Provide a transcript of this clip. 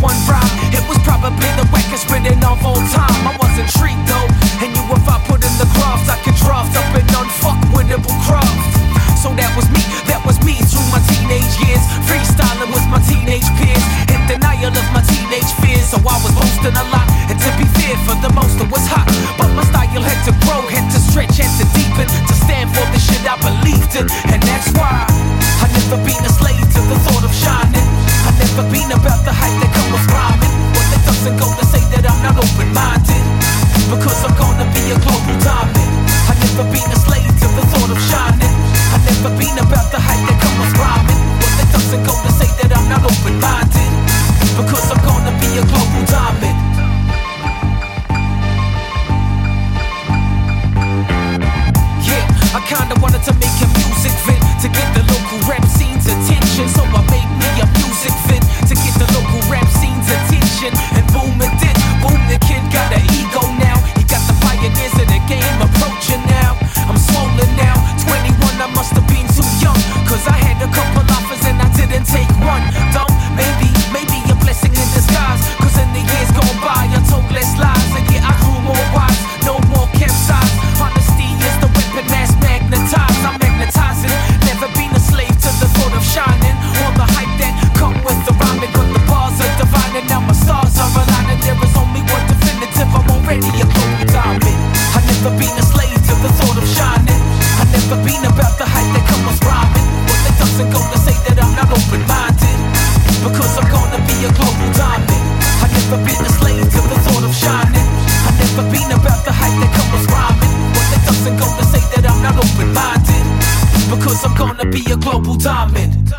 one rhyme. It was probably the wackest written of all time. I was intrigued though, and knew if I put in the graft, I could draft up an unfuckwittable craft. So that was me, that was me through my teenage years. Freestyling with my teenage peers, in denial of my teenage fears. So I was posting a lot, and to be fair, for the most, it was hot. But my style had to grow, had to stretch, had to deepen, to stand for the shit I believed in. never been a slave to the thought of shining. I've never been about the hype that comes rhyming. But that doesn't go to say that I'm not open-minded. Because I'm gonna be a global diamond. Yeah, I kinda wanted to make him Cause I'm gonna be a global diamond.